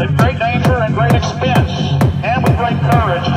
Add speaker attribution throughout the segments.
Speaker 1: at great danger and great expense and with great courage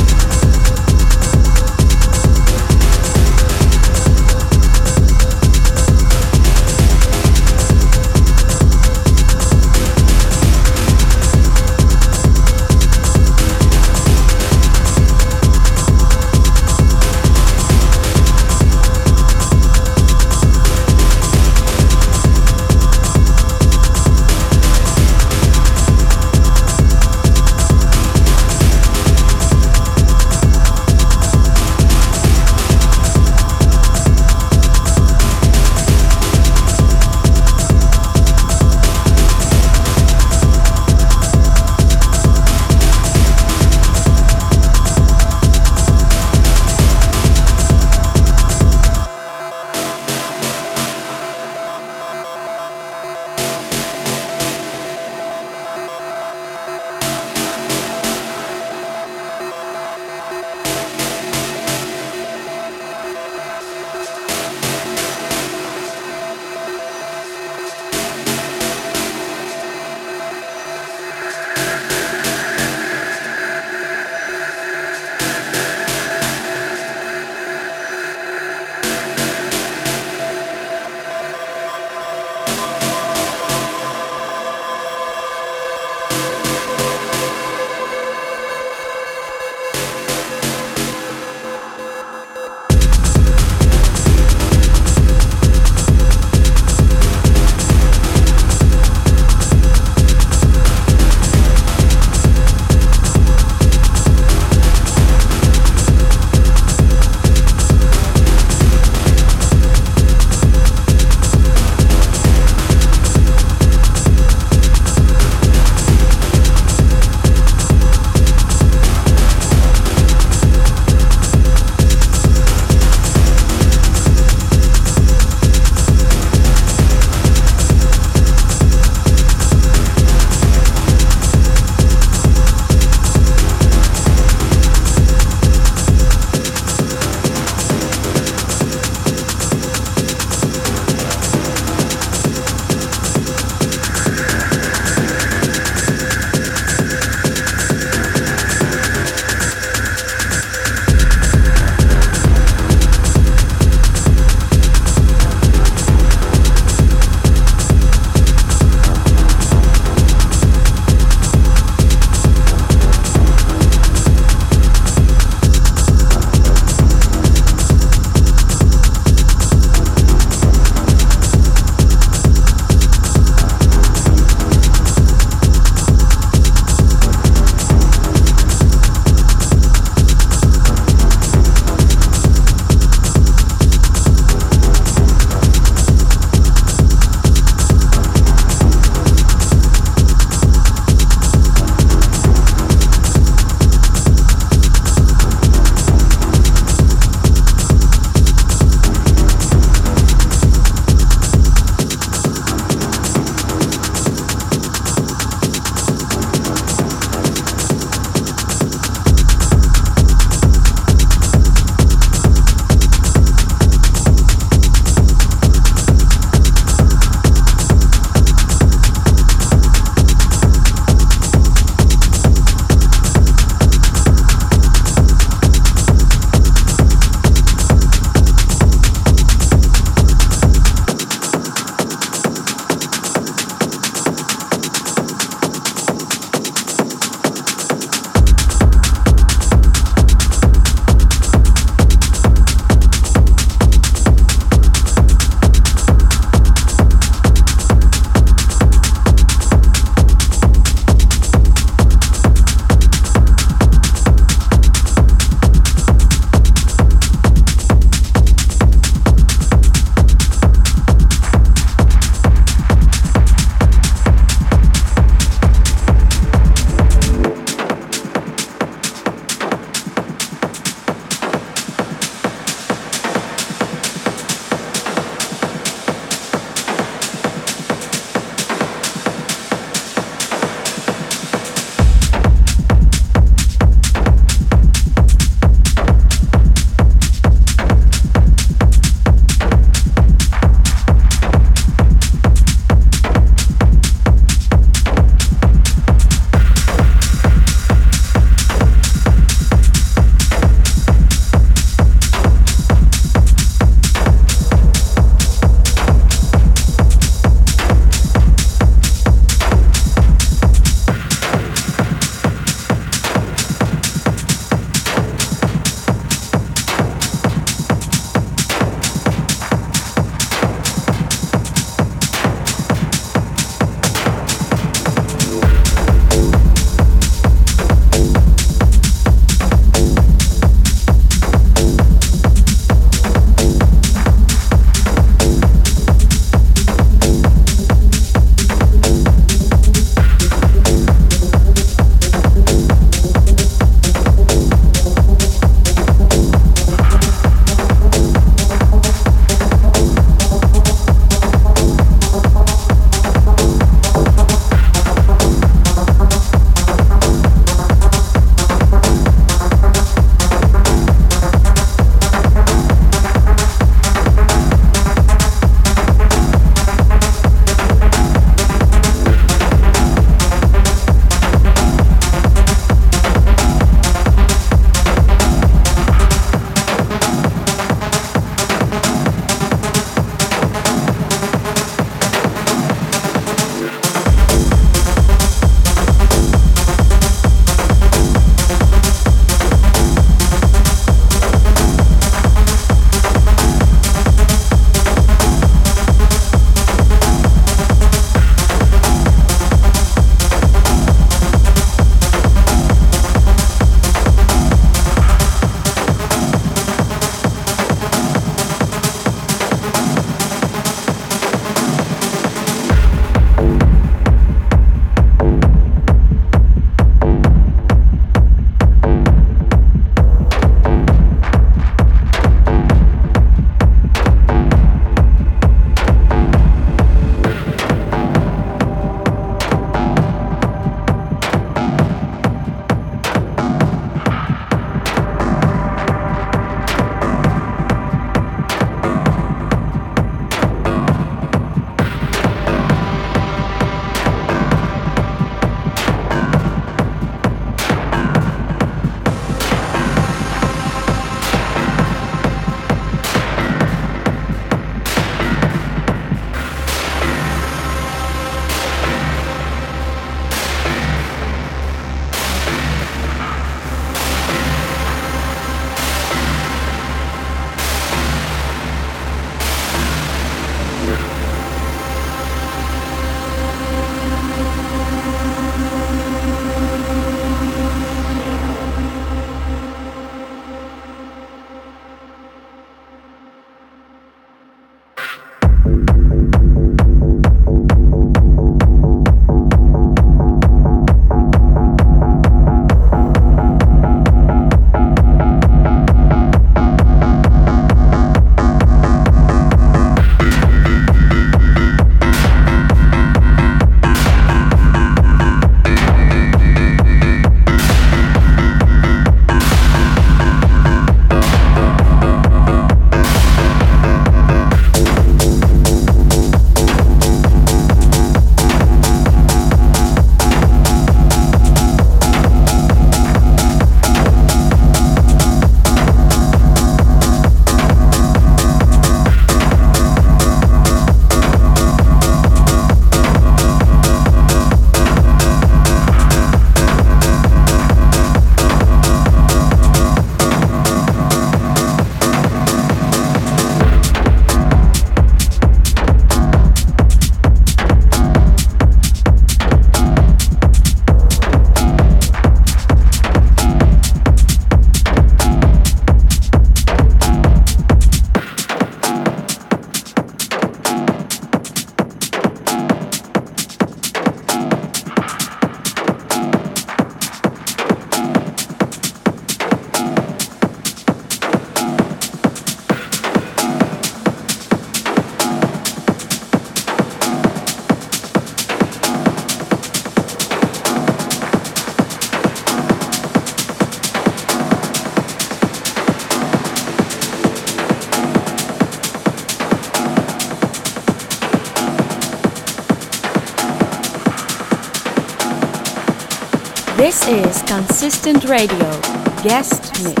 Speaker 2: Consistent Radio, guest mix.